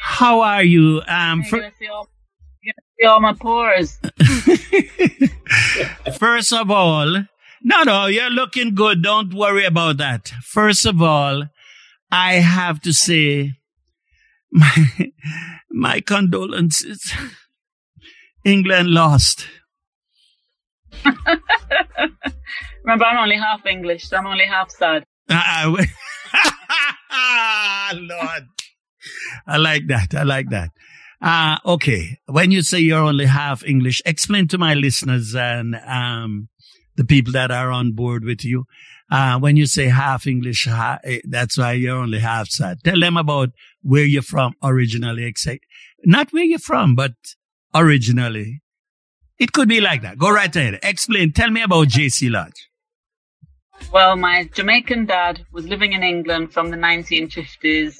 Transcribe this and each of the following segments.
How are you? Um, You're gonna see all, gonna see all my pores. First of all, no, no, you're looking good. Don't worry about that. First of all, I have to say my, my condolences. England lost. Remember, I'm only half English, so I'm only half sad. Uh, Lord. I like that. I like that. Uh, okay. When you say you're only half English, explain to my listeners and, um, the people that are on board with you. Uh, when you say half English, eh, that's why you're only half sad. Tell them about where you're from originally, except not where you're from, but originally. It could be like that. Go right ahead. Explain. Tell me about JC Lodge. Well, my Jamaican dad was living in England from the 1950s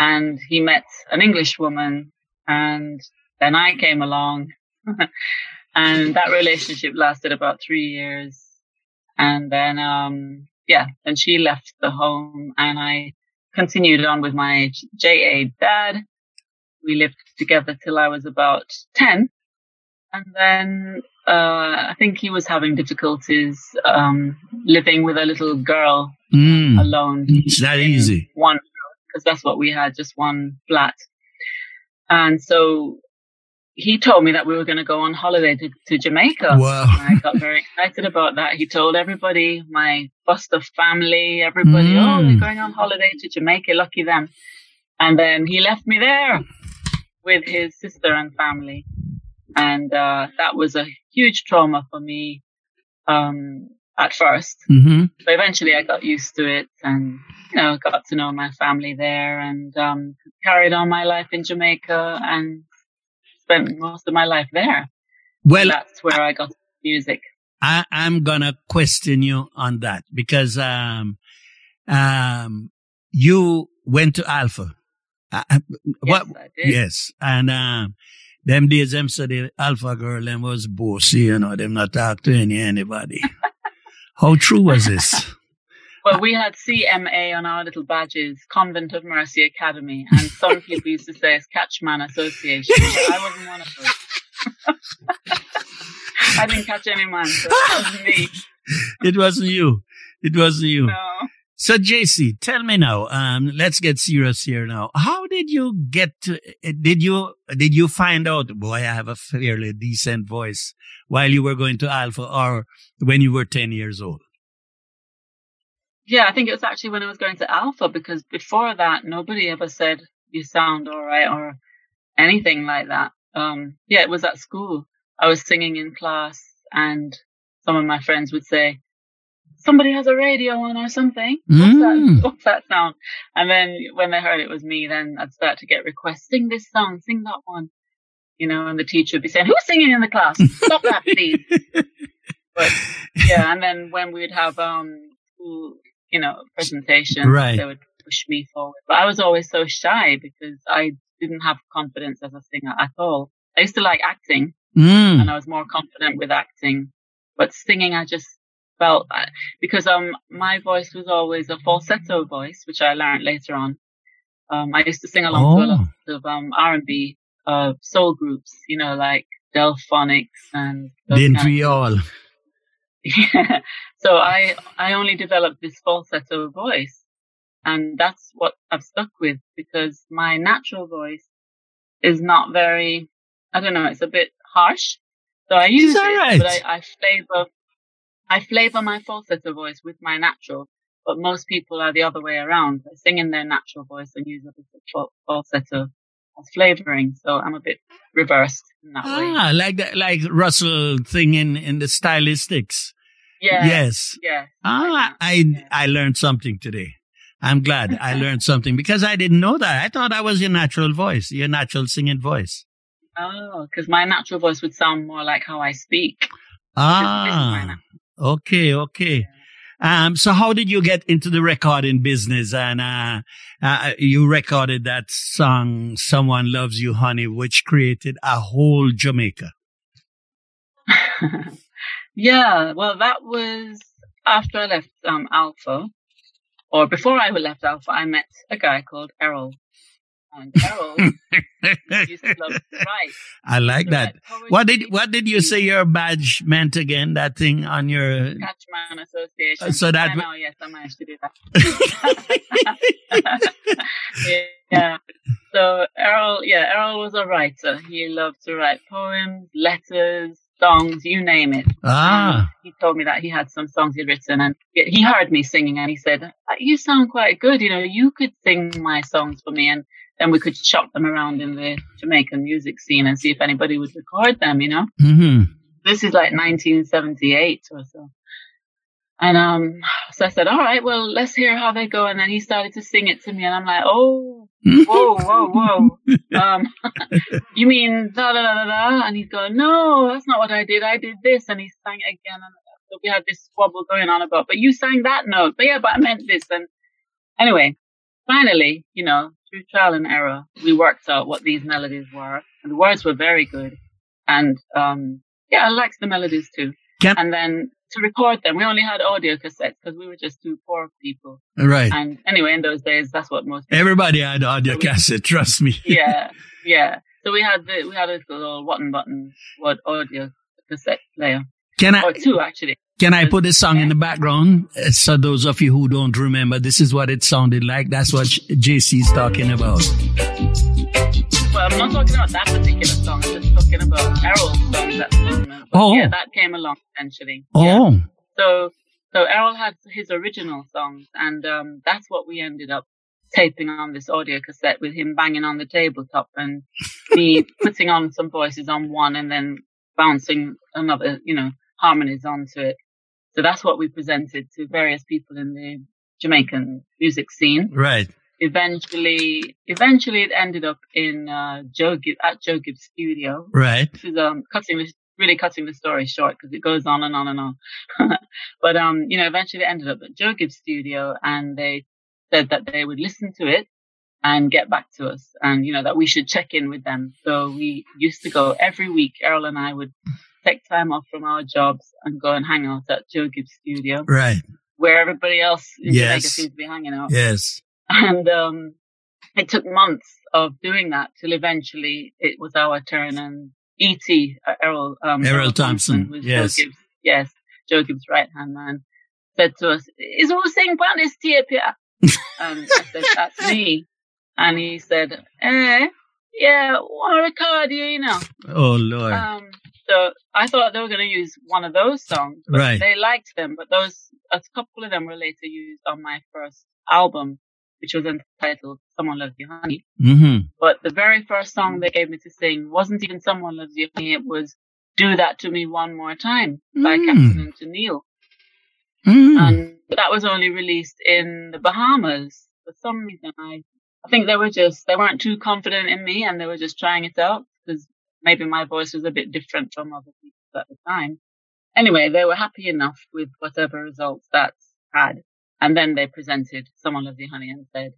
and he met an English woman and then I came along and that relationship lasted about three years. And then, um, yeah, then she left the home and I continued on with my JA dad. We lived together till I was about 10. And then, uh, I think he was having difficulties, um, living with a little girl Mm, alone. it's not easy. One, because that's what we had, just one flat. And so he told me that we were going to go on holiday to, to Jamaica. Wow. And I got very excited about that. He told everybody, my foster family, everybody, oh, Mm. we're going on holiday to Jamaica. Lucky them. And then he left me there with his sister and family. And, uh, that was a huge trauma for me, um, at first. hmm But eventually I got used to it and, you know, got to know my family there and, um, carried on my life in Jamaica and spent most of my life there. Well, That's where I got music. I, I'm gonna question you on that because um, um, you went to Alpha. Uh, uh, what? Yes. Yes, and um, them days them said the Alpha girl them was bossy, you know, them not talk to any anybody. How true was this? Well, we had CMA on our little badges, Convent of Mercy Academy, and some people used to say it's Catchman Association. I wasn't one of those. I didn't catch any man, so it wasn't me. It wasn't you. It wasn't you. No. So JC, tell me now. Um, let's get serious here now. How did you get to? Did you did you find out? Boy, I have a fairly decent voice while you were going to Alpha, or when you were ten years old. Yeah, I think it was actually when I was going to Alpha because before that, nobody ever said you sound all right or anything like that. Um, yeah, it was at school. I was singing in class and some of my friends would say, somebody has a radio on or something. What's Mm. that? What's that sound? And then when they heard it was me, then I'd start to get requests, sing this song, sing that one. You know, and the teacher would be saying, who's singing in the class? Stop that, please. But yeah, and then when we'd have, um, school, you know, presentation. Right. they would push me forward. But I was always so shy because I didn't have confidence as a singer at all. I used to like acting Mm. and I was more confident with acting, but singing, I just felt I- because, um, my voice was always a falsetto voice, which I learned later on. Um, I used to sing along to a Oh. lot of, um, R&B, uh, soul groups, you know, like Delfonics and Didn't we all? Yeah. So I, I only developed this falsetto voice and that's what I've stuck with because my natural voice is not very, I don't know, it's a bit harsh. So I use it, right. but I, I flavor, I flavor my falsetto voice with my natural, but most people are the other way around. They sing in their natural voice and use a bit of fal- falsetto as flavoring. So I'm a bit reversed in that way. Ah, like that, like Russell thing in in the stylistics. Yeah. Yes. Yeah. Ah, I Yeah. I learned something today. I'm glad I learned something because I didn't know that. I thought that was your natural voice, your natural singing voice. Oh, because my natural voice would sound more like how I speak. This- this is my Ah, okay, okay. Um, so how did you get into the recording business? And uh, uh, you recorded that song, "Someone Loves You, Honey," which created a whole Jamaica. yeah, well, that was after I left um, Alpha, or before I left Alpha, I met a guy called Errol, And Errol used to love to write. I like that. What did what did you say your badge meant again? That thing on your Catchman Association. Uh, so that I know, yes, I managed to do that. yeah. So Errol, yeah, Errol was a writer. He loved to write poems, letters, songs, you name it. ah he told me that he had some songs he'd written and he heard me singing and he said, "Uh, you sound quite good. You know, you could sing my songs for me and then we could shop them around in the Jamaican music scene and see if anybody would record them, you know? hmm This is like 1978 or so. And, um, so I said, all right, well, let's hear how they go. And then he started to sing it to me and I'm like, oh, whoa, whoa, whoa. Um, you mean da da da da da? And he's going, no, that's not what I did. I did this. And he sang it again. And so we had this squabble going on about, but you sang that note. But yeah, but I meant this. And anyway, finally, you know, through trial and error, we worked out what these melodies were. And the words were very good. And, um, yeah, I liked the melodies too. Can- and then to record them, we only had audio cassettes because we were just two poor people. right. And anyway, in those days, that's what most people Everybody had audio cassette. Trust me. yeah, yeah. So we had the we had a little button button what audio cassette player, Can I or two actually. can I put a song in the background? Uh, So those of you who don't remember, this is what it sounded like. That's what JC's talking about. Well, I'm not talking about that particular song. I'm just talking about Errol's song. At the moment. But Oh. yeah, that came along eventually. Yeah. Oh, So so Errol had his original songs, and um, that's what we ended up taping on this audio cassette with him banging on the tabletop and me putting on some voices on one and then bouncing another, you know, harmonies onto it. So that's what we presented to various people in the Jamaican music scene. right. Eventually, eventually it ended up in uh, Joe Gibb, at Joe Gibbs' studio, Right. this is um cutting the really cutting the story short because it goes on and on and on. but um, you know, eventually it ended up at Joe Gibbs' studio and they said that they would listen to it and get back to us and you know that we should check in with them. So we used to go every week. Errol and I would take time off from our jobs and go and hang out at Joe Gibbs' studio Right. where everybody else in Jamaica Yes. seems to be hanging out. Yes. And um, it took months of doing that till eventually it was our turn. And E.T. Uh, Errol, um, Errol Thompson, was yes. Joe Gibbs, yes, Joe Gibbs' right hand man, said to us, "Is all this tape here?" and I said, "That's me." And he said, "Eh, yeah, to record you, know." Oh Lord. Um, so I thought they were going to use one of those songs, but Right. they liked them. But those, a couple of them were later used on my first album, which was entitled "Someone Loves You, Honey." mm-hmm. But the very first song they gave me to sing wasn't even "Someone Loves You, Honey." It was "Do That to Me One More Time" by Mm. Captain and Tennille, Mm. and that was only released in the Bahamas. For some reason, I, I think they were just they weren't too confident in me, and they were just trying it out because maybe my voice was a bit different from other people at the time. Anyway, they were happy enough with whatever results that had, and then they presented "Someone Loves You, Honey" and said,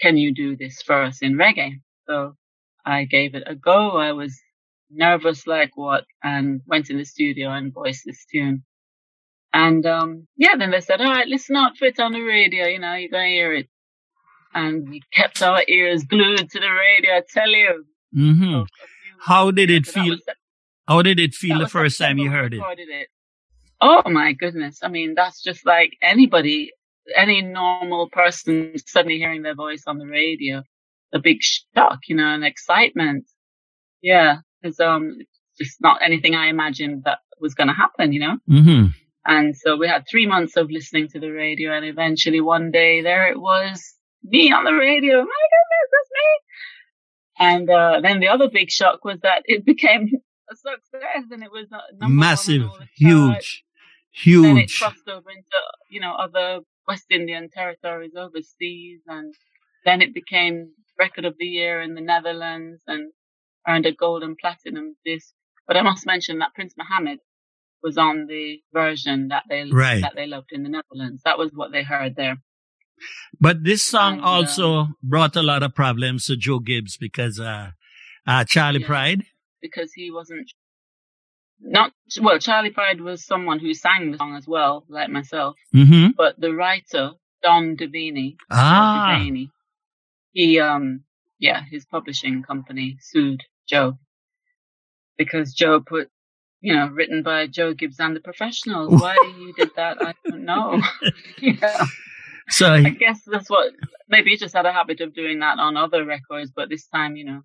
"Can you do this for us in reggae?" So I gave it a go. I was nervous like what, and went in the studio and voiced this tune. And um, yeah, then they said, "All right, listen out for it on the radio. You know, you're gonna hear it." And we kept our ears glued to the radio. I tell you. hmm So How did it feel? was How did it feel the first time you heard it? it. Oh my goodness! I mean, that's just like anybody, any normal person suddenly hearing their voice on the radio. A big shock, you know, and excitement. Yeah, because um, it's just not anything I imagined that was going to happen, you know. Mm-hmm. And so we had three months of listening to the radio, and eventually one day there it was, me on the radio. My goodness, that's me! And uh, then the other big shock was that it became a success, and it was Massive, charts. huge, Then it crossed over into you know other West Indian territories overseas, and then it became record of the year in the Netherlands and earned a gold and platinum disc. But I must mention that Prince Mohammed was on the version that they Right. that they loved in the Netherlands. That was what they heard there. But this song And, also brought a lot of problems to Joe Gibbs because uh, uh, Charley Yeah. Pride. because he wasn't not well. Charley Pride was someone who sang the song as well, like myself. Mm-hmm. But the writer Don Davini, Ah, Devaney, he um yeah, his publishing company sued Joe because Joe put, you know, written by Joe Gibbs and the Professionals. Why you did that, I don't know. yeah. So I guess that's what maybe he just had a habit of doing that on other records, but this time, you know,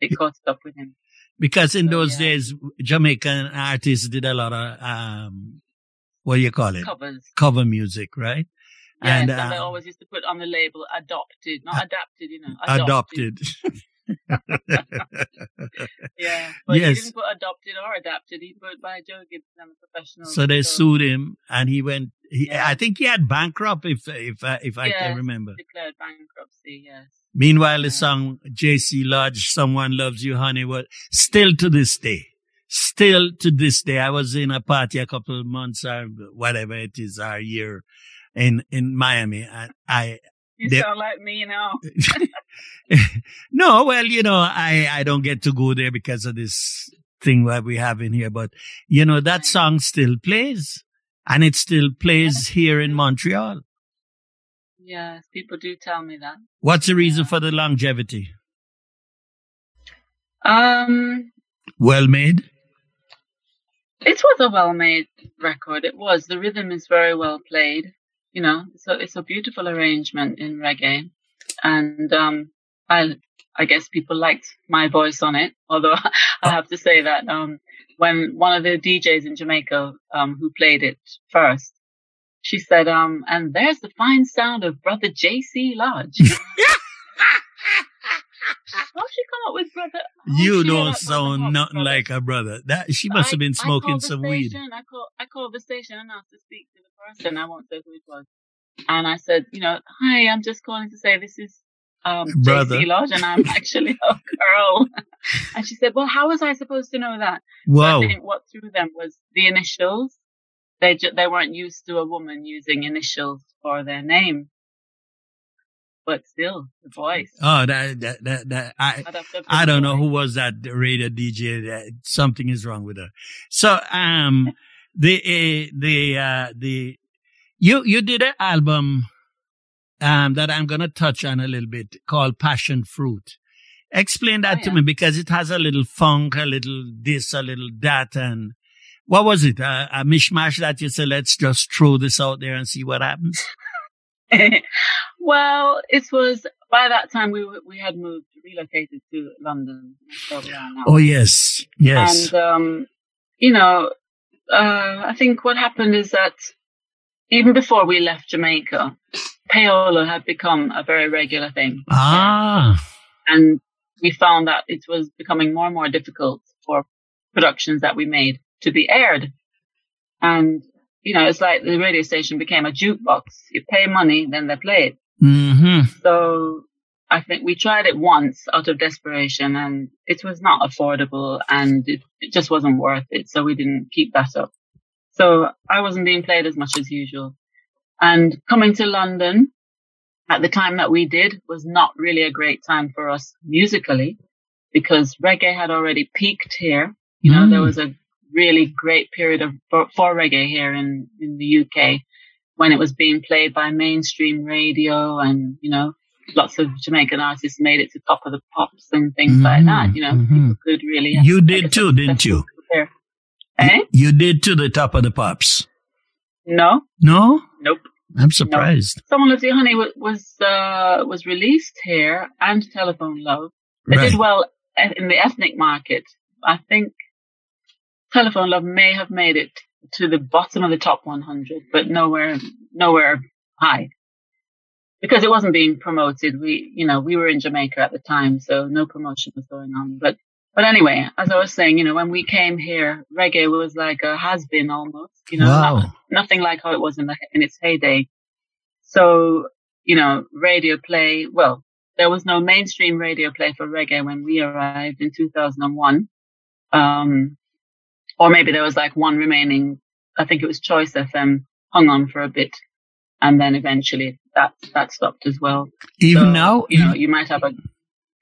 it caught up with him. Because in So, those yeah. days, Jamaican artists did a lot of um, what do you call it? Covers. Cover music, right? And and, they always used to put on the label adopted, not adapted, you know. adopted. Yeah. But Yes. he didn't put adopted or adapted. He put by Joe Gibson and the professionals. so they sued him, and he went. He, Yeah. I think he had bankrupt, if if uh, if I can remember. Declared bankruptcy, yes. Meanwhile, the Yeah. song J.C. Lodge, "Someone Loves You, Honey," was still to this day. Still to this day, I was in a party a couple of months or whatever it is, our year in in Miami, and I You They- sound like me now. no, well, you know, I, I don't get to go there because of this thing that we have in here, but you know, that song still plays and it still plays here in Montreal. Yes, people do tell me that. What's the reason Yeah. for the longevity? Um, Well made. it was a well-made record. It was. The rhythm is very well played. You know, so it's a beautiful arrangement in reggae, and um, I I guess people liked my voice on it. Although I have to say that um, when one of the DJs in Jamaica um, who played it first, she said, um, and there's the fine sound of brother J.C. Lodge. How'd she come up with brother? how'd you don't sound nothing brother? like a brother. That she must have been I smoking some weed. I called, I called the station and asked to speak to the person. I won't say who it was. And I said, you know, hi, I'm just calling to say this is um, Brother. JC Lodge and I'm actually a girl. and she said, well, how was I supposed to know that? So Wow. I think what threw them was the initials. They ju- they weren't used to a woman using initials for their name. But still, the voice. Oh, that, that, that, that I, I'd have to put I don't know who was that radio DJ. That something is wrong with her. So, um, the uh, the uh, the you you did an album um that I'm gonna touch on a little bit called Passion Fruit. Explain that Oh, to me because it has a little funk, a little this, a little that, and what was it? A, a mishmash that you said, let's just throw this out there and see what happens. well, it was by that time we were- we had moved, relocated to London. That's where we are now. Oh yes, yes. And um, you know, uh, I think what happened is that even before we left Jamaica, payola had become a very regular thing, ah, and we found that it was becoming more and more difficult for productions that we made to be aired. And you know, it's like the radio station became a jukebox. You pay money, then they play it. hmm So I think we tried it once out of desperation and it was not affordable and it, it just wasn't worth it. So we didn't keep that up. So I wasn't being played as much as usual. And coming to London at the time that we did was not really a great time for us musically because reggae had already peaked here. You know, there Mm. was a really great period of for, for reggae here in, in the UK when it was being played by mainstream radio and, you know, lots of Jamaican artists made it to top of the pops and things like that. You know, Mhm, people could really. You did too, didn't you? career. Eh? You did to the top of the pops. No, No, nope. I'm surprised. Someone You Honey wa- was, uh, was released here and Telephone Love. They Right. did well in the ethnic market. I think Telephone Love may have made it to the bottom of the top 100, but nowhere, nowhere high. Because it wasn't being promoted. We, you know, we were in Jamaica at the time, so no promotion was going on. But, but anyway, as I was saying, you know, when we came here, reggae was like a has been almost, you know, Wow. not- nothing like how it was in the, in its heyday. So, you know, radio play, well, there was no mainstream radio play for reggae when we arrived in 2001. Um, or maybe there was like one remaining. I think it was Choice FM hung on for a bit. And then eventually that, that stopped as well. Even So, now, you know, you might have a,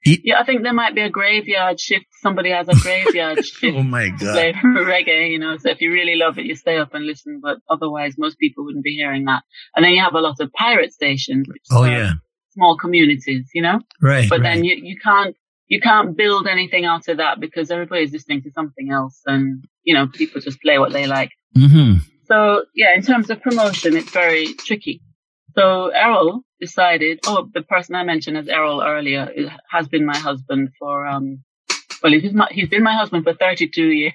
E- yeah, I think there might be a graveyard shift. Somebody has a graveyard shift oh my god, play reggae, you know. So if you really love it, you stay up and listen. But otherwise, most people wouldn't be hearing that. And then you have a lot of pirate stations. Which oh yeah, small communities, you know? Right. But right. then you, you can't, you can't build anything out of that because everybody's listening to something else and, you know, people just play what they like. hmm So yeah, in terms of promotion, it's very tricky. So Errol decided, oh, the person I mentioned as Errol earlier has been my husband for, um, well, he's, my, he's been my husband for 32 years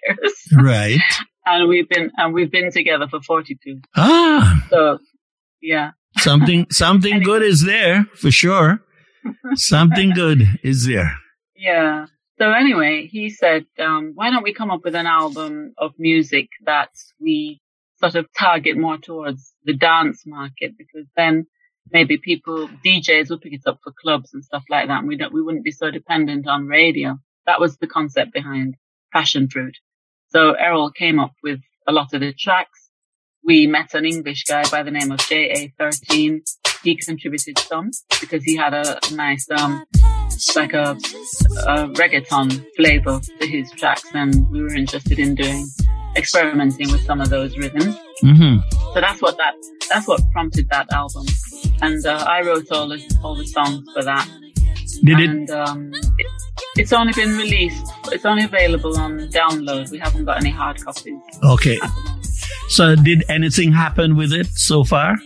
Right. and we've been, and we've been together for 42. Ah, So yeah. something, something good is there for sure. Something good is there. Yeah. So anyway, he said, um, why don't we come up with an album of music that we sort of target more towards the dance market because then maybe people, DJs will pick it up for clubs and stuff like that. And we don't, we wouldn't be so dependent on radio. That was the concept behind Passion Fruit. So Errol came up with a lot of the tracks. We met an English guy by the name of JA13. He contributed some because he had a nice, um, like a, a reggaeton flavor to his tracks and we were interested in doing experimenting with some of those rhythms. hmm So that's what that that's what prompted that album. And uh, I wrote all the all the songs for that. Did it? um, it, it's only been released. It's only available on download. We haven't got any hard copies. Okay. So did anything happen with it so far?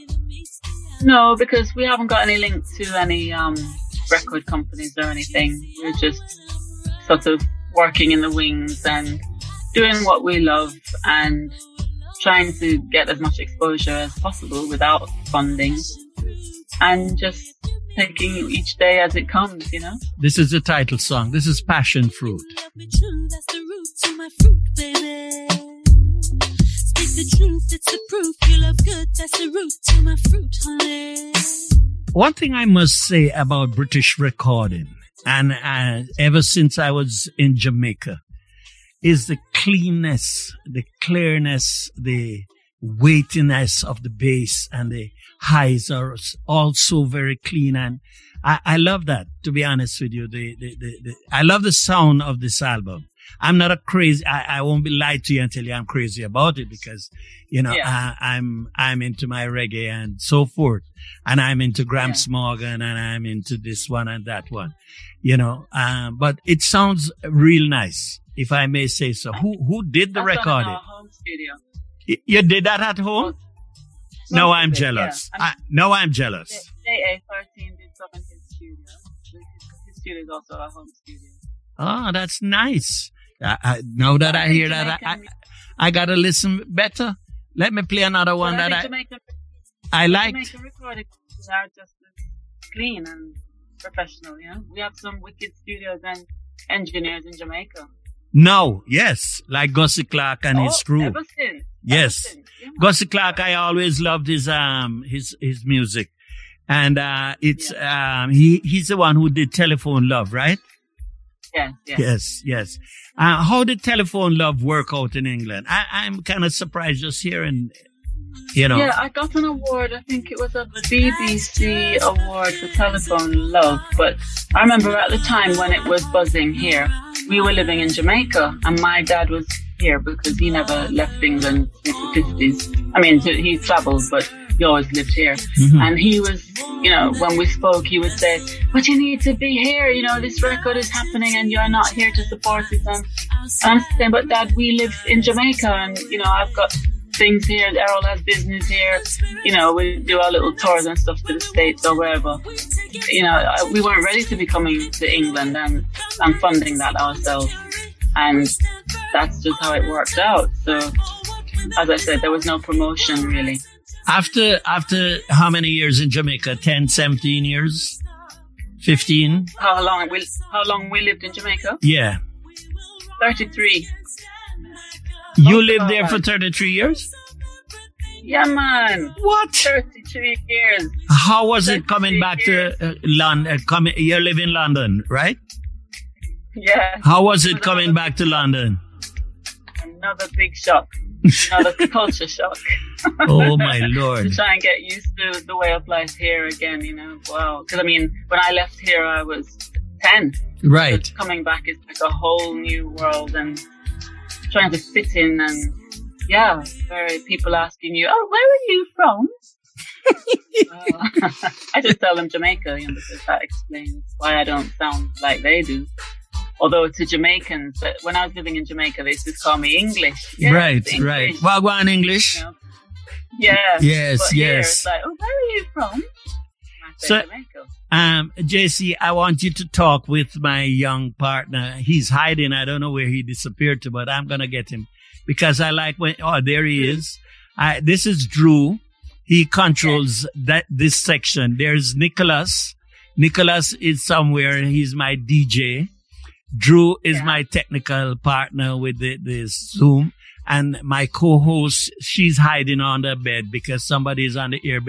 No, because we haven't got any link to any um, record companies or anything. We're just sort of working in the wings and doing what we love and trying to get as much exposure as possible without funding and just taking each day as it comes, you know? This is the title song. This is Passion Fruit. Love me true, that's the root to my fruit, baby. Speak the truth, it's the proof. You love good, that's the root to my fruit, honey. One thing I must say about British recording, and uh, ever since I was in Jamaica, is the cleanness, the clearness, the weightiness of the bass and the highs are also very clean. And I, I love that, to be honest with you. The, the, the, the, I love the sound of this album. I'm not a crazy, I, I won't be lied to you and tell you I'm crazy about it because, you know, Yeah. uh, I'm, I'm into my reggae and so forth. And I'm into Gramps Yeah. Morgan and I'm into this one and that one, you know, um, but it sounds real nice, if I may say so. Who, who did the That's recording? home studio. Y- You did that at home? No, I'm it, jealous. yeah. I, no, I'm jealous. JA13 did some in his studio. His studio is also our home studio. Oh, that's nice. I, I, now that I hear that, I, I, I gotta listen better. Let me play another one that I, Jamaican, I liked. Jamaican recordings are just as clean and professional, you know? We have some wicked studios and engineers in Jamaica. No, yes, like Gussie Clarke and his oh, crew. Everton. Yes. Everton, yeah. Gussie Clarke, I always loved his um his his music, and uh it's um he he's the one who did Telephone Love, right? Yeah. Yes, yes. Uh, how did Telephone Love work out in England? I, I'm kind of surprised just hearing, you know. Yeah, I got an award. I think it was a BBC award for Telephone Love. But I remember at the time when it was buzzing here, we were living in Jamaica, and my dad was here because he never left England since the fifties. I mean, he travelled, but he always lived here. Mhm. And he was, you know, when we spoke, he would say, "But you need to be here. You know, this record is happening, and you're not here to support it." And I'm saying, but Dad, we live in Jamaica, and you know, I've got things here. Errol has business here. You know, we do our little tours and stuff to the states or wherever. You know, we weren't ready to be coming to England and and funding that ourselves, and that's just how it worked out. So, as I said, there was no promotion really. After after how many years in Jamaica? 10, 17 years? 15? How long we how long we lived in Jamaica? Yeah. Thirty three. You Most lived there for 33 years? Yeah, man. What? Thirty three years. How was it coming back to uh, London? Uh, coming, you live in London, right? Yeah. How was it coming back to London? Another big shock. Another culture shock. Oh my lord! to try and get used to the way of life here again, you know. Wow. Because I mean, when I left here, I was 10. Right. But coming back is like a whole new world and trying to fit in and yeah, very people asking you, oh, where are you from? I just tell them Jamaica, you know, because that explains why I don't sound like they do. Although to Jamaicans, but when I was living in Jamaica, they used to call me English. Yes, right, English. right. Well, English. You know? Yeah. Yes, but yes. Like, oh, where are you from? And I say So- Um, JC, I want you to talk with my young partner. He's hiding. I don't know where he disappeared to, but I'm gonna get him because I like when. Oh, there he is. I, this is Dru. He controls that this section. There's Nicholas. Nicholas is somewhere. He's my DJ. Dru is Yeah. my technical partner with the, the Zoom. And my co-host, she's hiding under the bed because somebody is on the air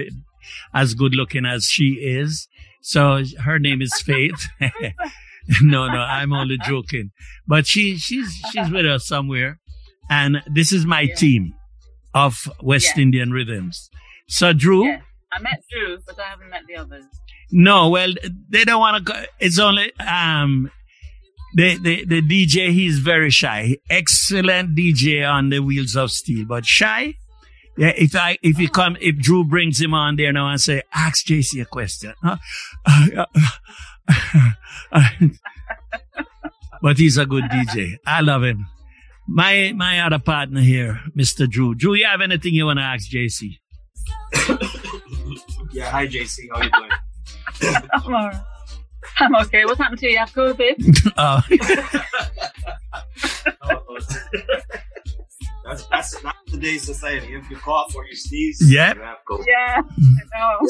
as good looking as she is. So her name is Faith. no, no, I'm only joking. But she, she's, she's with us somewhere. And this is my Yeah. team of West Yeah. Indian rhythms. So Dru, Yeah. I met Dru, but I haven't met the others. no, well, they don't want to go. It's only, um, the, the, the DJ, he's very shy. Excellent DJ on the wheels of steel, but shy. Yeah, if I, if he come, if Dru brings him on there now and say, ask JC a question. Huh? but he's a good DJ. I love him. My, my other partner here, Mr. Dru. Dru, you have anything you want to ask JC? Yeah, hi JC, how you doing? I'm all right. I'm okay. What's happened to you? You have COVID? Uh, that's, that's that's today's society. If you cough or you sneeze, Yep. you have COVID. Yeah, I know.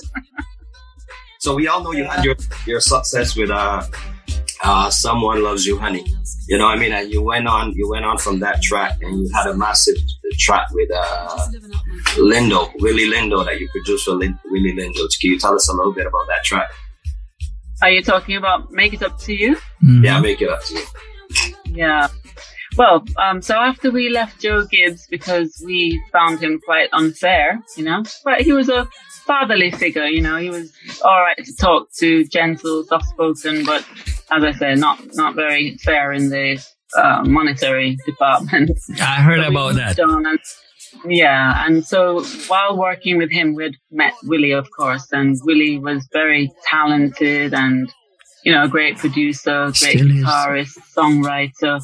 So we all know you had your your success with uh uh someone loves you, honey. You know what I mean? And you went on you went on from that track and you had a massive track with uh Lindo, Willie Lindo that you produced for Lin- Willie Lindo. Can you tell us a little bit about that track? Are you talking about Make It Up to You? Yeah, make it up to you. Yeah. Well, um, so after we left Joe Gibbs because we found him quite unfair, you know, but he was a fatherly figure, you know, he was all right to talk to, gentle, soft spoken, but as I said, not not very fair in the uh, monetary department. I heard So about moved that. Yeah, and so while working with him, we'd met Willie, of course, and Willie was very talented and, you know, a great producer, great Still is. guitarist, songwriter.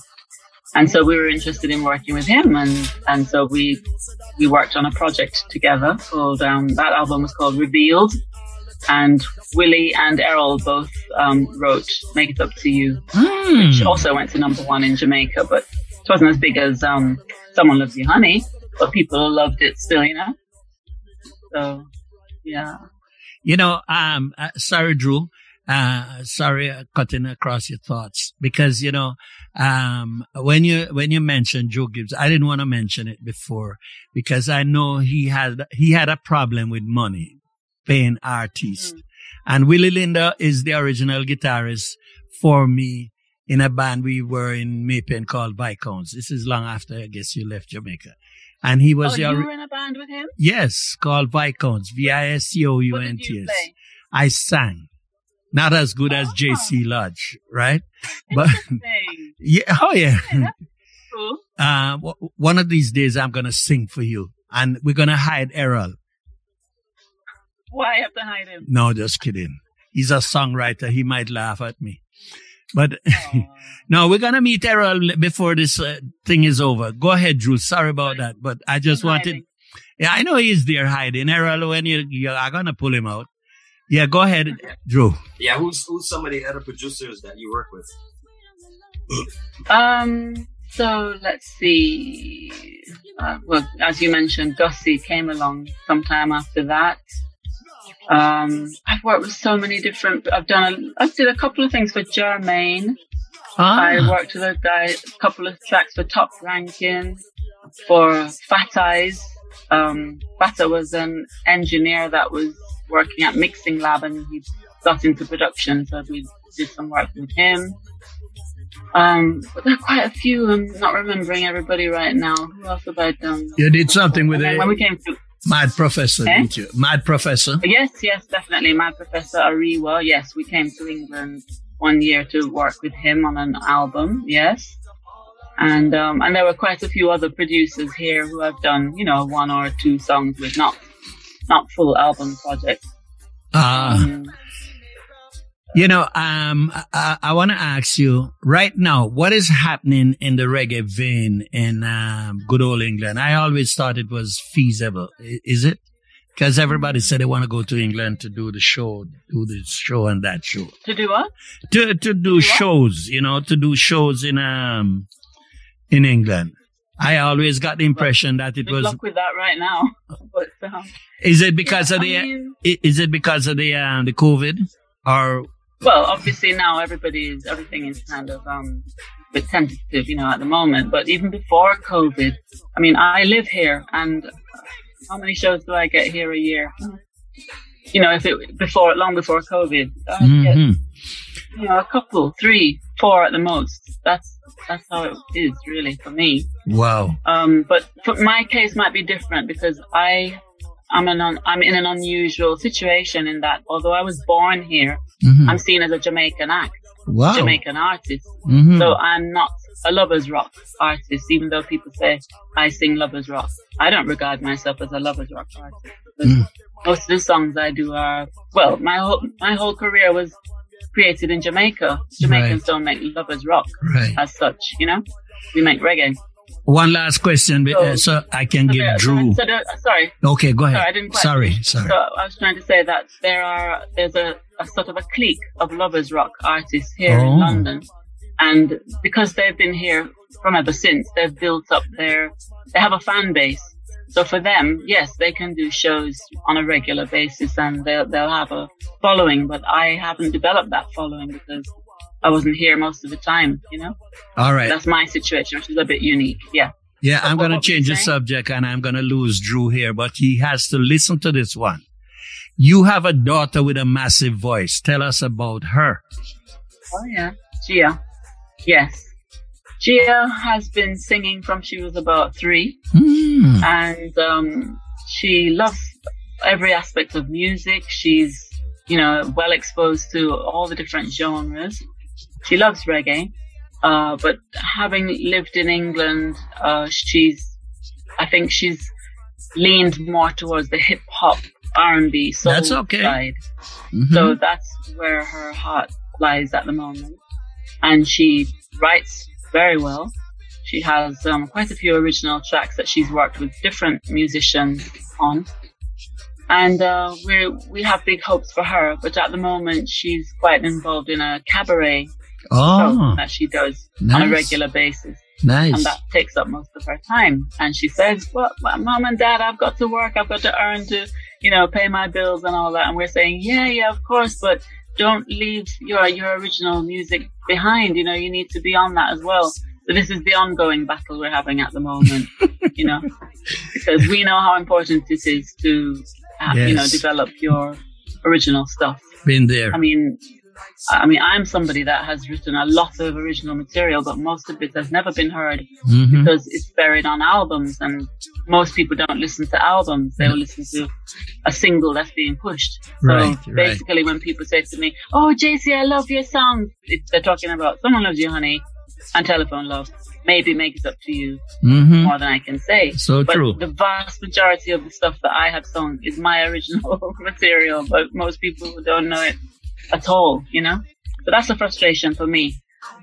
And so we were interested in working with him, and, and so we we worked on a project together called um, that album was called Revealed, and Willie and Errol both um, wrote "Make It Up to You," which Hmm. also went to number one in Jamaica, but it wasn't as big as um, Someone Loves You Honey, but people loved it still, you know? So, yeah. You know, um, uh, sorry, Dru. Uh, sorry, uh, cutting across your thoughts because, you know, um, when you, when you mentioned Joe Gibbs, I didn't want to mention it before because I know he had, he had a problem with money paying artists. Mhm. And Willie Lindo is the original guitarist for me in a band we were in May Pen called Viscounts. This is long after I guess you left Jamaica. And he was oh, the, you were in a band with him? yes, called Viscounts, What did you V-I-S-C-O-U-N-T-S. play? I sang. Not as good as Oh. JC Lodge, right? But yeah, oh yeah. Cool. Uh, w- one of these days I'm going to sing for you and we're going to hide Errol. Why have to hide him? No, just kidding. He's a songwriter. He might laugh at me, but Aw. no, we're going to meet Errol before this uh, thing is over. Go ahead, Dru. Sorry about that, but I just I'm wanted, hiding. yeah, I know he's there hiding. Errol, when you, you are going to pull him out. Yeah, go ahead, Dru. Yeah, who's who's some of the other producers that you work with? Um, so let's see. Uh, well, as you mentioned, Gussie came along sometime after that. Um, I've worked with so many different. I've done. A, I did a couple of things for Germain. I Ah, worked with a guy, a couple of tracks for Top Ranking, for Fat Eyes. Um, Fata was an engineer that was working at Mixing Lab and he got into production, so we did some work with him. Um, but there are quite a few. I'm not remembering everybody right now. Who else have I done? you did something with then when we came to mad professor, Eh? didn't you? Mad professor. Yes, yes, definitely. Mad professor Ariwa. Yes, we came to England one year to work with him on an album. Yes, and um, and there were quite a few other producers here who have done you know one or two songs with not not full album projects. Ah. Um, you know, um, I, I want to ask you right now, what is happening in the reggae vein in um, good old England? I always thought it was feasible. Is it? Because everybody said they want to go to England to do the show, do this show and that show. to do what? to to do shows, you know, to do shows in um in England. I always got the impression that it was. luck with that right now. But um, Is it because yeah, of I the? mean, is it because of the um the COVID or? Well, obviously now everybody is everything is kind of um a bit tentative, you know, at the moment. But even before COVID, I mean, I live here, and how many shows do I get here a year? You know, if it before long before COVID, I get you know a couple, three, four at the most. That's that's how it is really for me. Wow. Um, but for my case might be different because I I'm an un, I'm in an unusual situation in that although I was born here, Mhm. I'm seen as a Jamaican act, Wow. Jamaican artist. Mhm. So I'm not a lovers rock artist, even though people say I sing lovers rock. I don't regard myself as a lovers rock artist Mm. most of the songs I do are well, my whole my whole career was created in Jamaica. Jamaicans don't make lovers rock right. as such, you know. We make reggae. One last question, be- uh, so I can So give there- Dru. So there, sorry, Okay, go sorry, I ahead. didn't quite. Sorry, sorry. So I was trying to say that there are there's a, a sort of a clique of lovers rock artists here Oh. in London, and because they've been here from ever since, they've built up their they have a fan base. So for them, yes, they can do shows on a regular basis and they'll they'll have a following. But I haven't developed that following because I wasn't here most of the time. You know, All right. that's my situation, which is a bit unique. Yeah. Yeah, I'm going to what were you change the subject and I'm going to lose Dru here, but he has to listen to this one. You have a daughter with a massive voice. Tell us about her. Oh yeah, Gia. Yes, Gia has been singing from she was about three, Hmm. and um, she loves every aspect of music. She's you know well exposed to all the different genres. She loves reggae, uh, but having lived in England, uh, she's I think she's leaned more towards the hip hop, R and B, soul That's okay. side. Mhm. So that's where her heart lies at the moment. And she writes very well. She has um, quite a few original tracks that she's worked with different musicians on. And uh, we we have big hopes for her, but at the moment she's quite involved in a cabaret oh, that she does on a regular basis Nice. and that takes up most of her time. And she says, "Well, well, mom and dad, I've got to work. I've got to earn to, you know, pay my bills and all that." And we're saying, "Yeah, yeah, of course, but don't leave your your original music behind. You know, you need to be on that as well." So this is the ongoing battle we're having at the moment, you know, because we know how important it is to, uh, you know, develop your original stuff. Been there. I mean, I mean, I'm somebody that has written a lot of original material, but most of it has never been heard Mhm. because it's buried on albums, and most people don't listen to albums; they will listen to a single that's being pushed. So Right, right. basically, when people say to me, "Oh, JC, I love your song," it, they're talking about "Someone Loves You, Honey" and "Telephone Love." Maybe make it up to you Mhm. more than I can say. So But true. the vast majority of the stuff that I have sung is my original material, but most people don't know it at all, you know? So that's a frustration for me.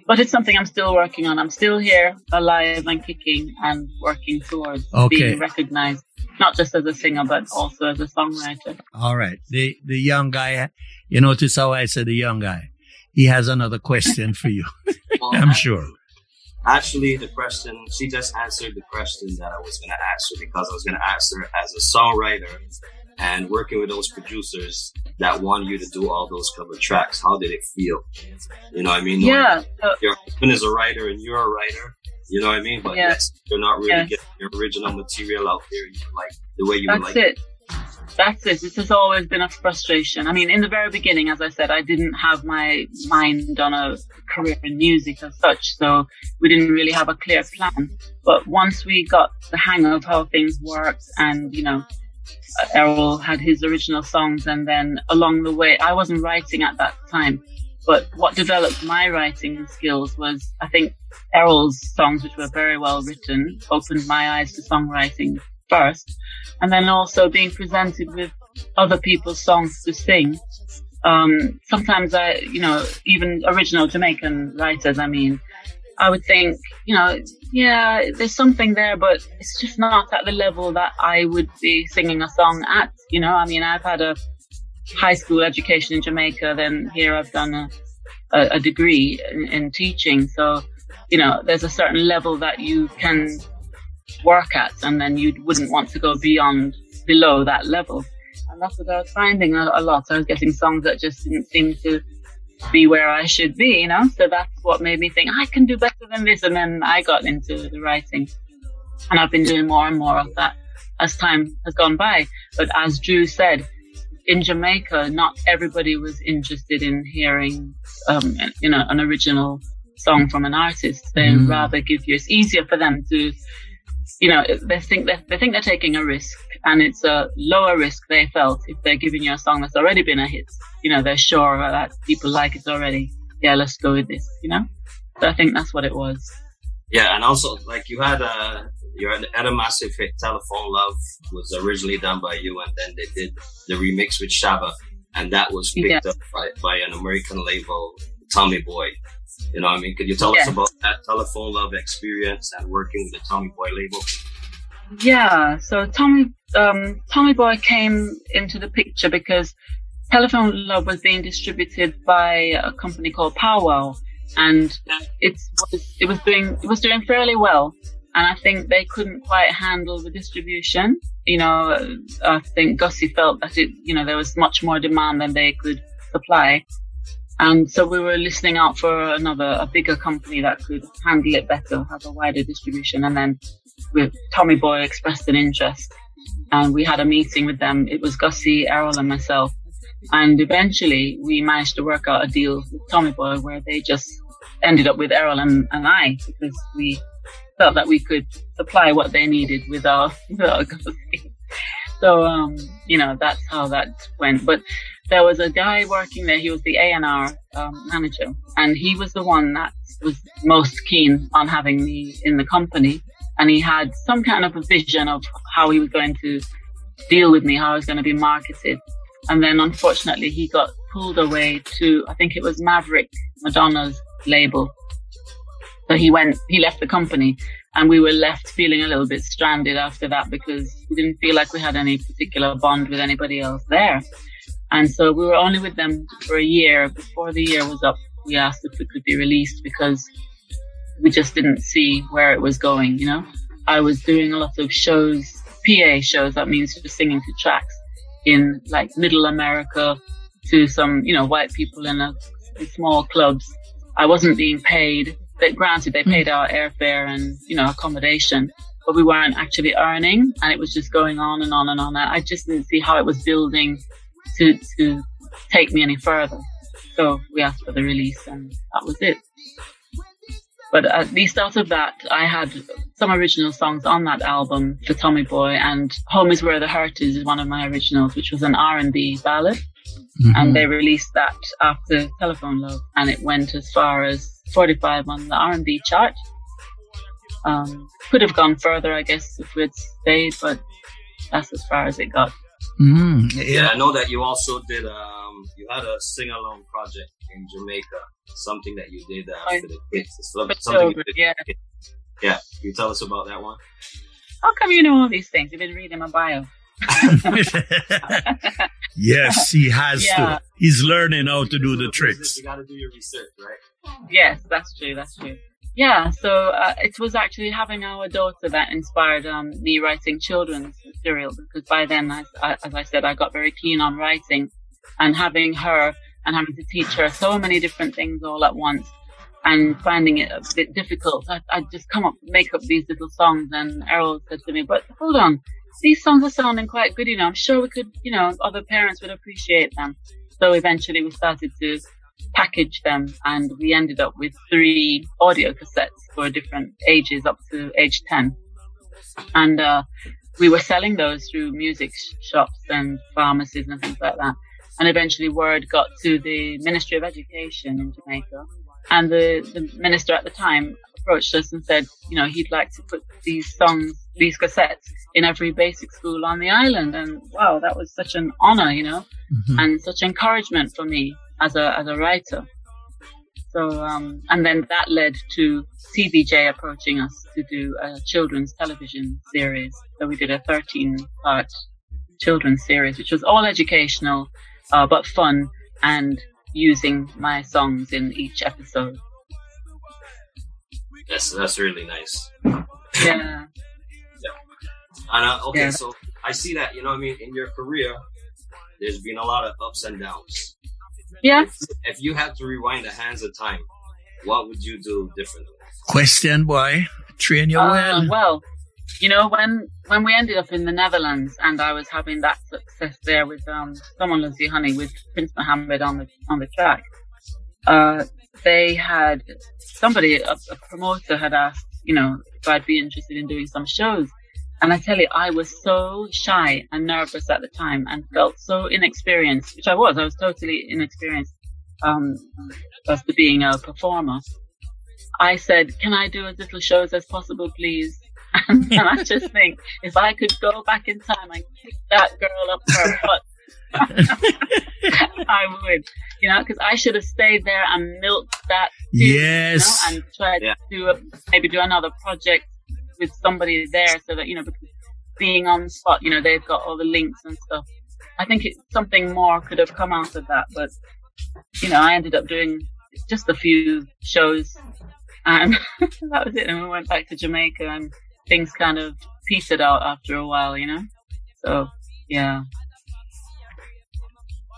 But it's something I'm still working on. I'm still here, alive and kicking and working towards Okay. being recognized, not just as a singer, but also as a songwriter. All right. The the young guy, you notice how I said the young guy. He has another question for you. Well, I'm sure. Actually, the question she just answered the question that I was going to ask her because I was going to ask her as a songwriter and working with those producers that want you to do all those cover tracks. How did it feel? You know what I mean? Yeah. So, your husband is a writer and you're a writer. You know what I mean? But Yeah. yes, you're not really Yeah. getting your original material out there. You like the way you would That's like. it. That's it. This has always been a frustration. I mean, in the very beginning, as I said, I didn't have my mind on a career in music as such, so we didn't really have a clear plan. But once we got the hang of how things worked, and you know, Errol had his original songs, and then along the way, I wasn't writing at that time. But what developed my writing skills was, I think, Errol's songs, which were very well written, opened my eyes to songwriting first and then also being presented with other people's songs to sing. Um, sometimes I, you know, even original Jamaican writers, I mean, I would think, you know, yeah, there's something there, but it's just not at the level that I would be singing a song at. You know, I mean, I've had a high school education in Jamaica, then here I've done a, a, a degree in, in teaching. So, you know, there's a certain level that you can work at, and then you wouldn't want to go beyond below that level. And that's what I was finding a, a lot. I was getting songs that just didn't seem to be where I should be, you know? So that's what made me think I can do better than this. And then I got into the writing and I've been doing more and more of that as time has gone by. But as Dru said, in Jamaica, not everybody was interested in hearing, um, you know, an original song from an artist. They mm. rather give you, it's easier for them to, you know, they think that they think they're taking a risk and it's a lower risk they felt if they're giving you a song that's already been a hit. You know, they're sure that people like it already. Yeah, let's go with this, you know? So I think that's what it was. Yeah, and also like you had a you had a massive hit, "Telephone Love" was originally done by you, and then they did the remix with Shabba, and that was picked yeah. up by, by an American label, Tommy Boy. You know, what I mean, could you tell yeah. us about that "Telephone Love" experience and working with the Tommy Boy label? Yeah, so Tommy um, Tommy Boy came into the picture because Telephone Love was being distributed by a company called Powwow, and it was it was doing it was doing fairly well. And I think they couldn't quite handle the distribution. You know, I think Gussie felt that it, you know, there was much more demand than they could supply. And so we were listening out for another, a bigger company that could handle it better, have a wider distribution. And then with Tommy Boy expressed an interest and we had a meeting with them. It was Gussie, Errol and myself. And eventually we managed to work out a deal with Tommy Boy where they just ended up with Errol and, and I because we felt that we could supply what they needed with our Gussie. So, um, you know, that's how that went. But there was a guy working there. He was the A&R um, manager and he was the one that was most keen on having me in the company and he had some kind of a vision of how he was going to deal with me, how I was going to be marketed. And then unfortunately, he got pulled away to, I think it was Maverick Madonna's label. So he went, he left the company and we were left feeling a little bit stranded after that because we didn't feel like we had any particular bond with anybody else there. And so we were only with them for a year. Before the year was up, we asked if we could be released because we just didn't see where it was going, you know? I was doing a lot of shows, PA shows, that means just singing to tracks in like middle America to some, you know, white people in, a, in small clubs. I wasn't being paid. But granted, they paid our airfare and, you know, accommodation, but we weren't actually earning and it was just going on and on and on. I just didn't see how it was building to, to take me any further. So we asked for the release and that was it. But at least out of that, I had some original songs on that album for Tommy Boy, and "Home Is Where the Heart Is" is one of my originals, which was an R and B ballad, mm-hmm. and they released that after Telephone Love, and it went as far as 45 on the R and B chart. Um, could have gone further, I guess, if we'd stayed, but that's as far as it got. Mm, yeah. yeah. I know that you also did. Um, you had a sing along project in Jamaica, something that you did uh, for the kids. Something you did yeah. Yeah, can you tell us about that one? How come you know all these things? You've been reading my bio. yes, he has yeah. to. He's learning how to do the tricks. You got to do your research, right? Yes, that's true. That's true. Yeah, so uh, it was actually having our daughter that inspired um, me writing children's material because by then, as, as I said, I got very keen on writing and having her and having to teach her so many different things all at once and finding it a bit difficult. I, I just come up, make up these little songs and Errol said to me, but hold on, these songs are sounding quite good, you know, I'm sure we could, you know, other parents would appreciate them. So eventually we started to package them and we ended up with three audio cassettes for different ages up to age 10. And, uh, we were selling those through music shops and pharmacies and things like that. And eventually word got to the Ministry of Education in Jamaica. And the, the minister at the time approached us and said, you know, he'd like to put these songs, these cassettes in every basic school on the island. And wow, that was such an honor, you know, Mhm. and such encouragement for me as a, as a writer. So, um, and then that led to CBJ approaching us to do a children's television series. So we did a 13 part children's series, which was all educational, uh, but fun and using my songs in each episode. That's that's really nice. Yeah. And uh, okay, Yeah. so I see that you know what I mean in your career. There's been a lot of ups and downs. Yeah. If you had to rewind the hands of time, what would you do differently? Question, boy. Train your Uh, well. well, you know, when when we ended up in the Netherlands and I was having that success there with um someone loves you honey with Prince Mohammed on the on the track, uh, they had somebody a, a promoter had asked, you know, if I'd be interested in doing some shows. And I tell you, I was so shy and nervous at the time and felt so inexperienced, which I was. I was totally inexperienced um, as to being a performer. I said, can I do as little shows as possible, please? And, I just think if I could go back in time and kick that girl up her butt, I would, you know, because I should have stayed there and milked that, too, Yes. you know, and tried Yeah. to do maybe do another project with somebody there so that, you know, being on the spot, you know, they've got all the links and stuff. I think it, something more could have come out of that, but, you know, I ended up doing just a few shows and that was it. And we went back to Jamaica and things kind of petered out after a while, you know? So, yeah.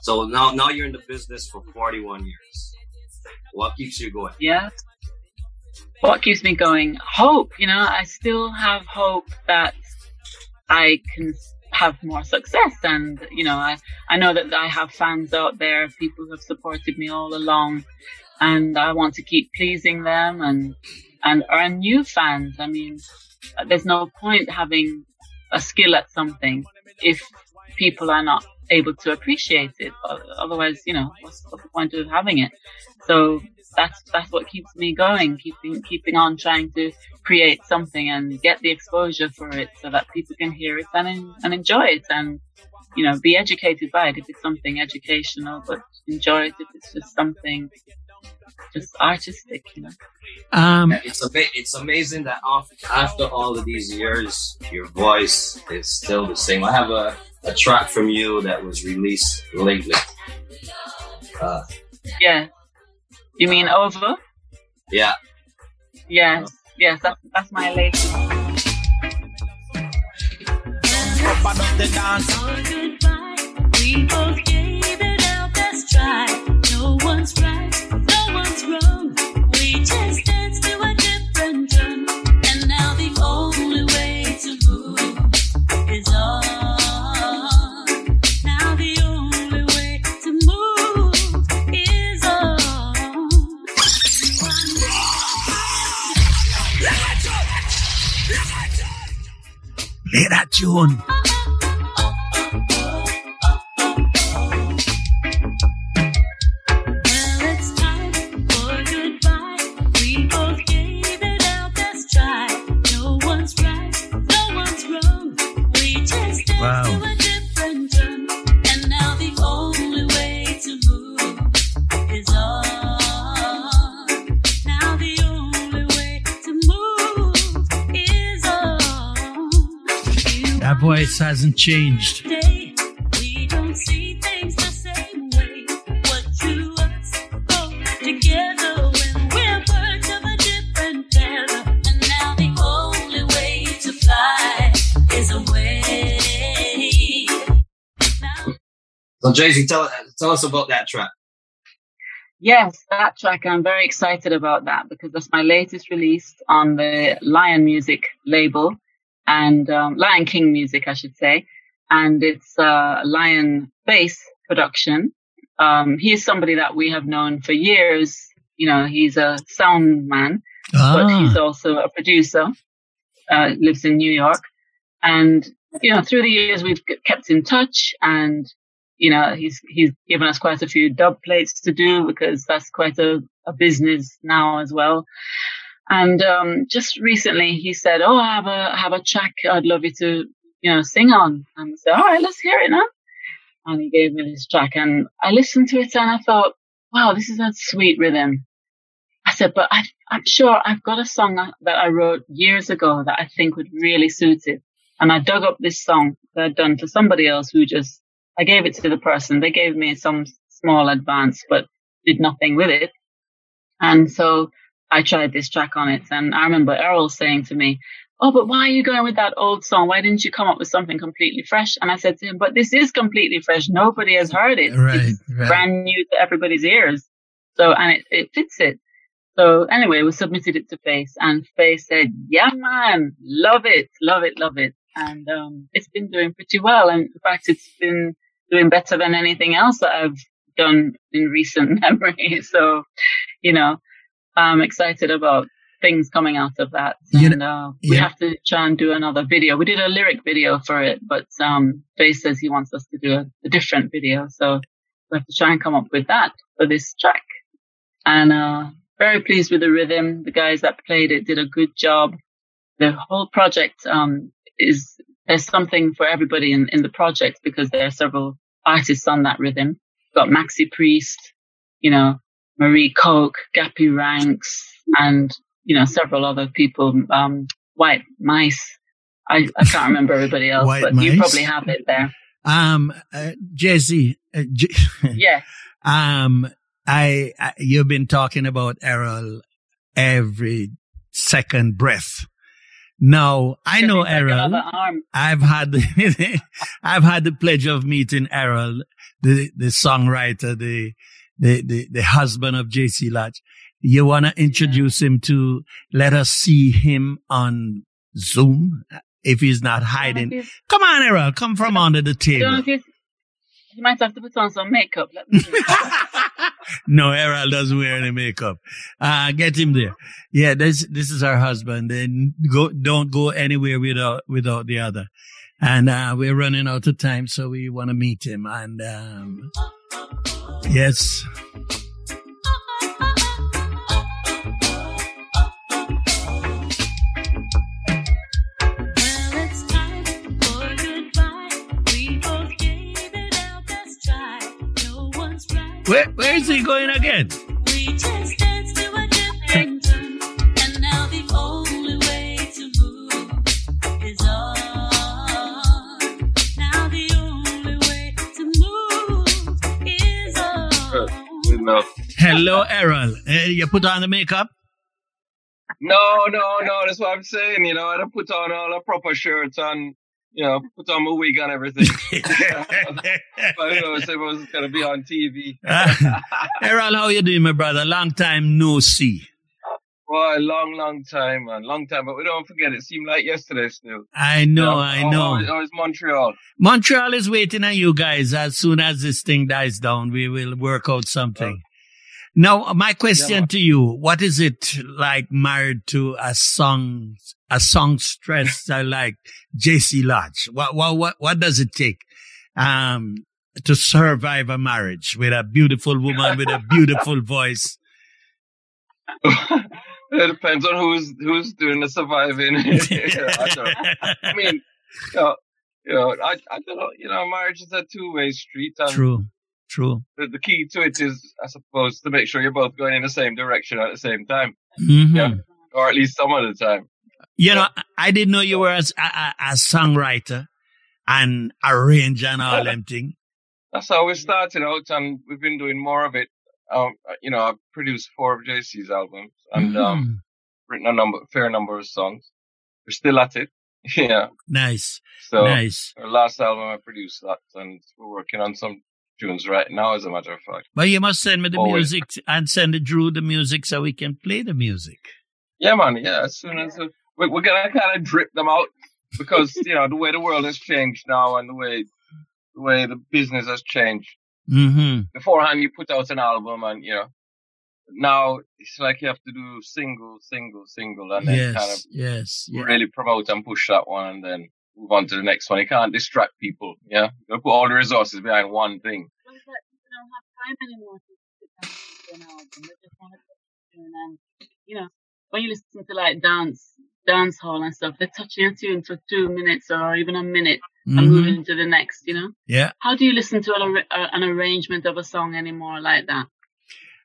So now now you're in the business for 41 years. What keeps you going? Yeah. What keeps me going? Hope, you know, I still have hope that I can have more success. And, you know, I, I know that I have fans out there, people who have supported me all along. And I want to keep pleasing them and, and earn new fans. I mean, there's no point having a skill at something if people are not able to appreciate it. Otherwise, you know, what's, the point of having it? So that's that's what keeps me going, keeping keeping on trying to create something and get the exposure for it so that people can hear it and and enjoy it and you know be educated by it if it's something educational, but enjoy it if it's just something just artistic, you know. Um, It's ama- it's amazing that af- after all of these years, your voice is still the same. I have a, a track from you that was released lately. Uh, Yeah. You mean over? yeah, Yes. Yes, that's that's my latest. Or goodbye. We both gave it our best try. No one's right, play is away. Now So JC, tell tell us about that track. Yes, that track. I'm very excited about that because that's my latest release on the Lion Music label and um, Lion King Music, I should say. And it's a Lion Face production. Um, he is somebody that we have known for years. You know, he's a sound man, but he's Ah, also a producer, uh, lives in New York. And, you know, through the years, we've kept in touch and, you know, he's, he's given us quite a few dub plates to do because that's quite a, a business now as well. And um, just recently, he said, "Oh, I have a have a track I'd love you to you know sing on." And I said, "All right, let's hear it now." And he gave me this track, and I listened to it, and I thought, "Wow, this is a sweet rhythm." I said, "But I, I'm sure I've got a song that I wrote years ago that I think would really suit it." And I dug up this song that I'd done for somebody else who just I gave it to the person. They gave me some small advance, but did nothing with it. And so I tried this track on it. And I remember Errol saying to me, Oh, but why are you going with that old song? Why didn't you come up with something completely fresh? And I said to him, But this is completely fresh. Nobody has heard it. Right, It's right. brand new to everybody's ears. So, and it, it fits it. So anyway, we submitted it to Face and Face said, yeah, man, love it, love it, love it. And, um, it's been doing pretty well. And in fact, it's been doing better than anything else that I've done in recent memory. So, you know, I'm excited about things coming out of that. You And, uh, we yeah. have to try and do another video. We did a lyric video for it, but, um, Face says he wants us to do a, a different video. So we have to try and come up with that for this track. And, uh, very pleased with the rhythm. The guys that played it did a good job. The whole project, um, is, there's something for everybody in, in the project because there are several artists on that rhythm. We've got Maxi Priest, you know, Marie Koch, Gappy Ranks, and, you know, several other people, um, White Mice. I, I can't remember everybody else, White but you probably have it there. Um, uh, Jesse, uh, J- Yeah. um, I, I, you've been talking about Errol every second breath. Now, I know Errol. I've had the, I've had the pleasure of meeting Errol, the the songwriter, the the the, the husband of JC Lodge. You want to introduce him to let us see him on Zoom if he's not I don't know hiding. Come on, Errol, come from under the I don't know table. you, might have to put on some makeup. Let me see. no, Errol doesn't wear any makeup. Uh, get him there. Yeah, this, this is our husband. And go, don't go anywhere without, without the other. And, uh, we're running out of time, so we want to meet him. And, um, yes. Well, it's time for goodbye. We both gave it our best try. No one's right. Where, where is he going again? No, Hello, Errol. Uh, you put on the makeup? no, no, no. That's what I'm saying. You know, I don't put on all the proper shirts and you know, put on my wig and everything. but you know, so I was gonna be on TV. Errol, how you doing, my brother? Long time no see. Boy, long, long time, man, long time. But we don't forget. It seemed like yesterday still. I know, You I oh, know. Oh, oh, it's Montreal. Montreal is waiting on you guys. As soon as this thing dies down, we will work out something. Now, my question man. to you, what is it like married to a song, a songstress like JC Lodge? What, what, what, what does it take, um, to survive a marriage with a beautiful woman with a beautiful voice? it depends on who's who's doing the surviving. I, don't, I mean, you know, you know, I, I don't know. You know, marriage is a two way street, true, true. the, the key to it is, I suppose, to make sure you're both going in the same direction at the same time, Mhm. Yeah. or at least some of the time. You know, I didn't know you were as a, a, a songwriter and arranger and all them thing. That's how we started out, and we've been doing more of it. Um, you know, I've produced four of JC's albums and um, Mm, written a number, fair number of songs. We're still at it. Yeah. nice, So nice. our last album, I produced that, and we're working on some tunes right now, as a matter of fact. But you must send me the Always. music and send Dru the music so we can play the music. Yeah, man. Yeah, as soon as uh, we, we're gonna kind of drip them out because you know the way the world has changed now and the way the way the business has changed. Hmm Beforehand, you put out an album, and you know now it's like you have to do single, single, single, and then kind of Yes, yes, yeah. really promote and push that one, and then move on to the next one. You can't distract people. Yeah, you put all the resources behind one thing. Well, it's like we don't have time anymore to sit down and do an album. We just want to put it in you know, when you listen to like dance, dance hall and stuff, they're touching a tune for two minutes or even a minute and Mhm. moving to the next, you know? Yeah. How do you listen to an, ar- uh, an arrangement of a song anymore like that?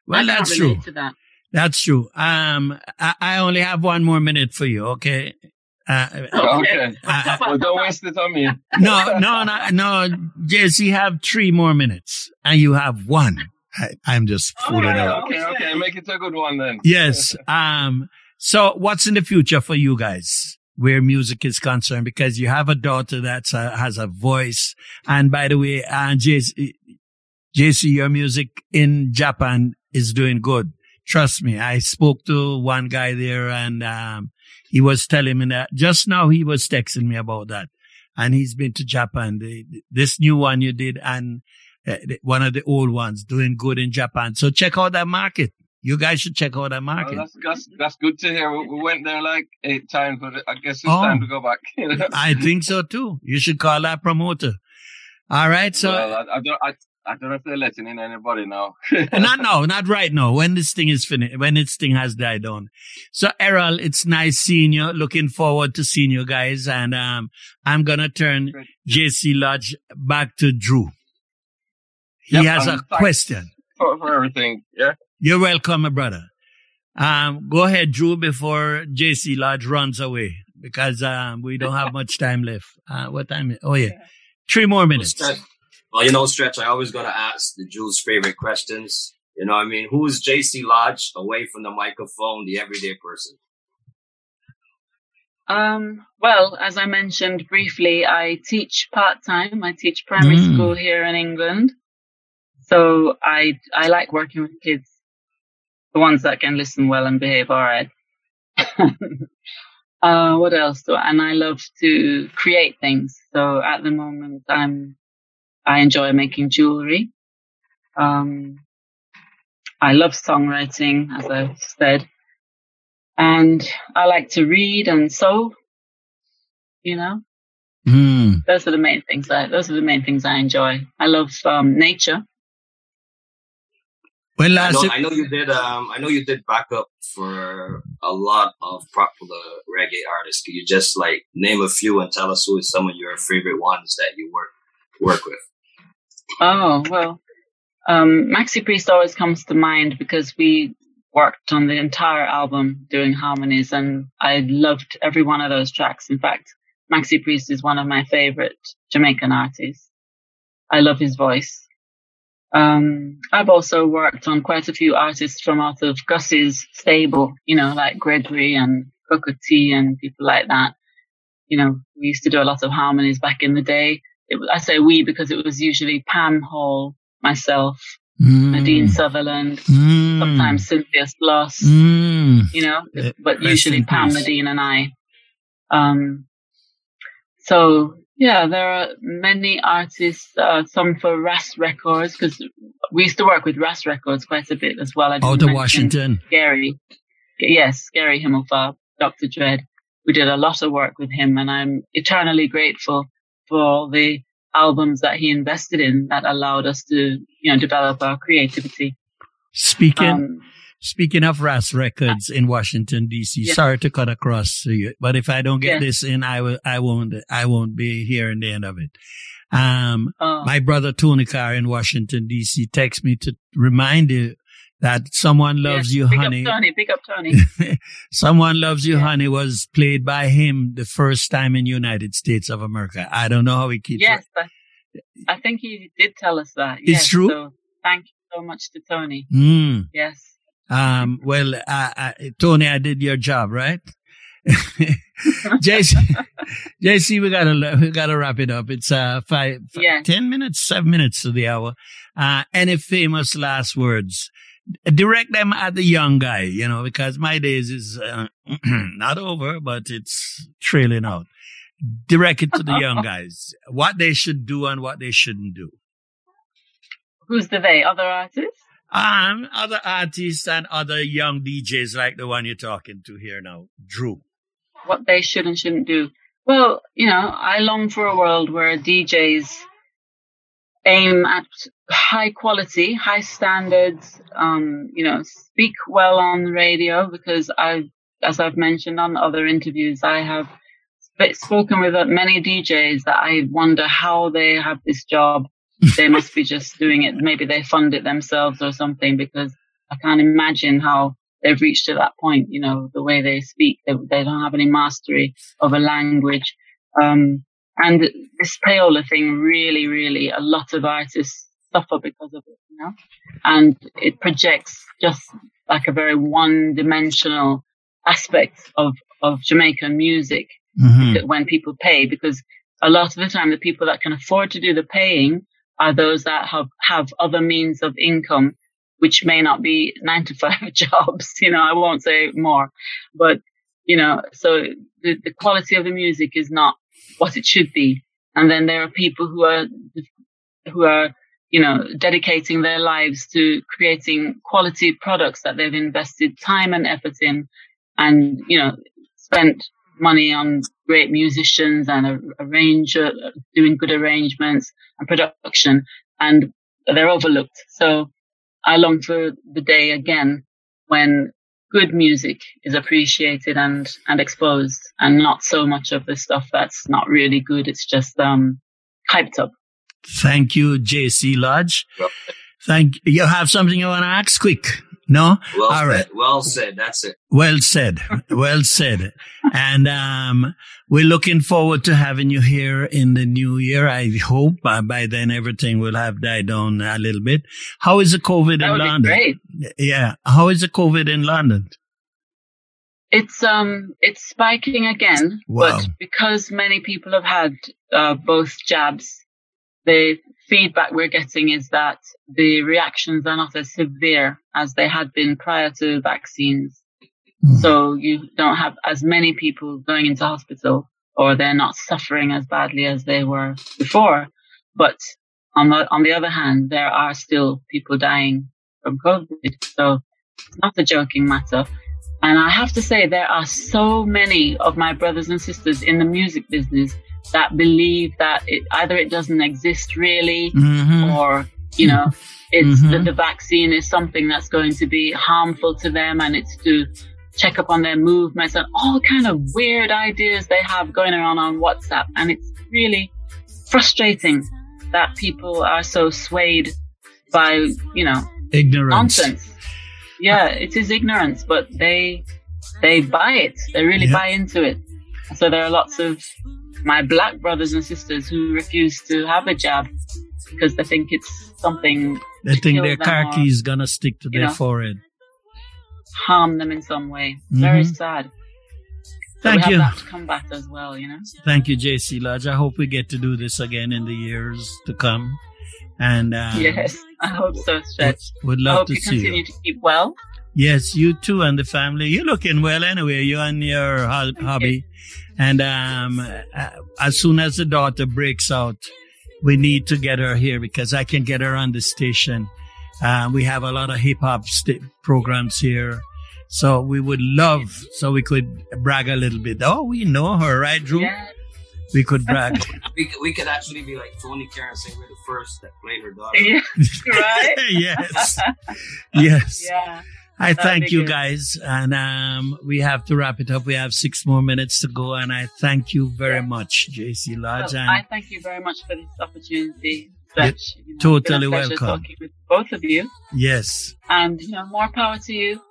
Well, I can't that's true. To that. That's true. Um, I, I only have one more minute for you. Okay. Uh, Okay. I- Well, don't waste it on me. no, no, no, no. Jesse, you have three more minutes and you have one. I, I'm just fooling Okay. around. Okay, okay. Make it a good one then. Yes. Um, so what's in the future for you guys where music is concerned? Because you have a daughter that has a voice. And by the way, JC, JC, your music in Japan is doing good. Trust me. I spoke to one guy there and, um, he was telling me that just now he was texting me about that and he's been to Japan. The, this new one you did and uh, one of the old ones doing good in Japan. So check out that market. You guys should check out that market. that's, that's that's good to hear. We, we went there like eight times, but I guess it's Oh. time to go back. you know? I think so too. You should call that promoter. All right. So well, I, I don't. I, I don't know if they're letting in anybody now. not now, not right now. When this thing is finished, when this thing has died down. So Errol, it's nice seeing you. Looking forward to seeing you guys. And um, I'm gonna turn Great. JC Lodge back to Dru. He Yep, has a question. for, for everything. Yeah. You're welcome, my brother. Um, go ahead, Dru, before JC Lodge runs away because um, we don't have much time left. Uh, what time? is- Oh yeah, three more minutes. Stretch- Well, you know, Stretch, I always gotta ask the Jews' favorite questions. You know what I mean? Who is JC Lodge away from the microphone, the everyday person? Um, well, as I mentioned briefly, I teach part time. I teach primary Mm. school here in England. So I, I like working with kids, the ones that can listen well and behave all right. uh, what else do I, and I love to create things. So at the moment, I'm, I enjoy making jewelry. Um, I love songwriting, as I've said. And I like to read and sew. You know, Hmm. those are the main things. I, those are the main things I enjoy. I love um, nature. Well, I last know, I know you did. Um, I know you did backup for a lot of popular reggae artists. Could you just like name a few and tell us who is some of your favorite ones that you work work with? Oh well, um, Maxi Priest always comes to mind because we worked on the entire album doing harmonies, and I loved every one of those tracks. In fact, Maxi Priest is one of my favorite Jamaican artists. I love his voice. Um, I've also worked on quite a few artists from out of Gus's stable, you know, like Gregory and Cocoa Tea and people like that. You know, we used to do a lot of harmonies back in the day. It, I say we because it was usually Pam Hall, myself, Mm. Nadine Sutherland, Mm. sometimes Cynthia Schloss, Mm. you know, Uh, but usually in Pam, peace. Nadine, and I. Um, so yeah, there are many artists, uh, some for Ras Records, because we used to work with Ras Records quite a bit as well. I didn't Out of Washington. Gary. Yes, Gary Himmelfarb, Dr. Dread. We did a lot of work with him and I'm eternally grateful for all the albums that he invested in that allowed us to, you know, develop our creativity. Speaking Um, speaking of Ras Records in Washington D.C. Yeah. Sorry to cut across to you, but if I don't get Yeah. this in, I will. I won't. I won't be hearing the end of it. Um, uh, my brother Tony Carr in Washington D.C. texts me to remind you that someone loves yeah, you, big honey. up Tony, big up Tony. Someone Loves You. Honey was played by him the first time in United States of America. I don't know how he keeps yes, I, I think he did tell us that. It's yes, true? So thank you so much to Tony. Mm. Yes. Um, well, uh, uh, Tony, I did your job, right? JC, JC, we gotta, we gotta wrap it up. It's, uh, five, fi- Yeah. 10 minutes, seven minutes to the hour. Uh, any famous last words? Direct them at the young guy, you know, because my days is, uh, not over, but it's trailing out. Direct it to the young guys. What they should do and what they shouldn't do. Who's the they? Other artists? Um, other artists and other young DJs like the one you're talking to here now, Dru. what they should and shouldn't do. Well, you know, I long for a world where DJs aim at high quality, high standards, um, you know, speak well on radio because I as I've mentioned on other interviews, I have sp- spoken with many DJs that I wonder how they have this job. They must be just doing it. Maybe they fund it themselves or something because I can't imagine how they've reached to that point. You know, the way they speak, they, they don't have any mastery of a language. Um, and this payola thing really, really, a lot of artists suffer because of it, you know, and it projects just like a very one dimensional aspect of, of Jamaican music Mhm. when people pay because a lot of the time the people that can afford to do the paying are those that have, have other means of income, which may not be nine to five jobs. You know, I won't say more, but you know, so the, the quality of the music is not what it should be. And then there are people who are, who are, you know, dedicating their lives to creating quality products that they've invested time and effort in and, you know, spent money on great musicians and a, arrange, uh, doing good arrangements and production and they're overlooked. So I long for the day again when good music is appreciated and, and exposed and not so much of the stuff that's not really good. It's just, um, hyped up. Thank you, JC Lodge. Well, Thank you. Have something you want to ask? Quick. No? well All said. Well said. That's it. Well said. Well said. And um, we're looking forward to having you here in the new year. I hope uh, by then everything will have died down a little bit. How is the COVID That in would London? be great. Yeah. How is the COVID in London? It's um it's spiking again, Wow. but because many people have had uh, both jabs, the feedback we're getting is that the reactions are not as severe as they had been prior to vaccines. Mhm. So you don't have as many people going into hospital, or they're not suffering as badly as they were before. But on the on the other hand, there are still people dying from COVID. So it's not a joking matter. And I have to say, there are so many of my brothers and sisters in the music business that believe that it, either it doesn't exist really, Mhm. or you know, it's Mhm. that the vaccine is something that's going to be harmful to them, and it's to check up on their movements and all kind of weird ideas they have going around on WhatsApp, and it's really frustrating that people are so swayed by you know Ignorance. nonsense. Yeah, it is ignorance, but they they buy it. They really Yeah. buy into it. So there are lots of my black brothers and sisters who refuse to have a jab because they think it's something They think their key is to stick to their know. forehead. harm them in some way. Very Mhm. sad. So Thank you. combat as well, you know. Thank you, JC Lodge. I hope we get to do this again in the years to come. And um, yes, I hope so, Stretch. would I love hope to you see you. continue to keep well. Yes, you too and the family. You're looking well anyway. You and your ho- hobby. And um, uh, as soon as the daughter breaks out, we need to get her here because I can get her on the station. Uh, we have a lot of hip hop st- programs here. So we would love, so we could brag a little bit. Oh, we know her, right, Dru? Yeah. We could brag. We could, we could actually be like Tony Karen saying we're the first that played her daughter. yeah. right? yes. Yes. Yeah. I thank you guys. And um, we have to wrap it up. We have six more minutes to go. And I thank you very Yeah. much, JC Lodge. Well, and I thank you very much for this opportunity. Stretch. You know, totally been a pleasure welcome. Talking with both of you, yes. and you know, more power to you.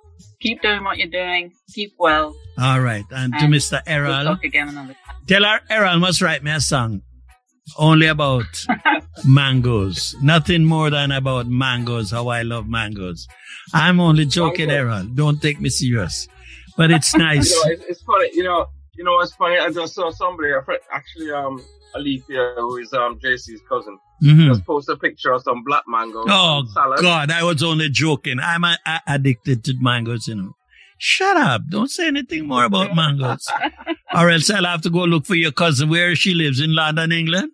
Keep doing what you're doing. Keep well. All right. And to And Mr. We'll Errol, talk again another time. tell our Errol must write me a song only about mangoes. Nothing more than about mangoes, how I love mangoes. I'm only joking. Errol. Don't take me serious. But it's nice. You know, it's, it's funny. You know, you know what's funny? I just saw somebody, a friend, actually, um, Alethea, who is um JC's cousin, Mhm. just post a picture of some black mango Oh salad. God, I was only joking. I'm a, a- addicted to mangoes, you know. Shut up. Don't say anything more about mangoes. or else I'll have to go look for your cousin where she lives in London, England.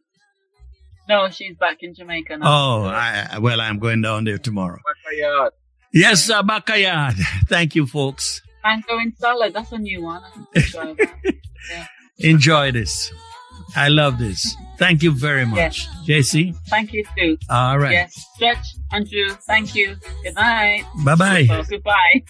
No, she's back in Jamaica now. Oh, I, well, I'm going down there tomorrow. Backyard. Yes, sir, Backyard. Thank you, folks. Mango in salad. That's a new one. I have to try that. Enjoy this. I love this. Thank you very much. JC, Thank you too. all right. Yes, Stretch, Andrew. Thank you. Good night. Bye bye. Goodbye.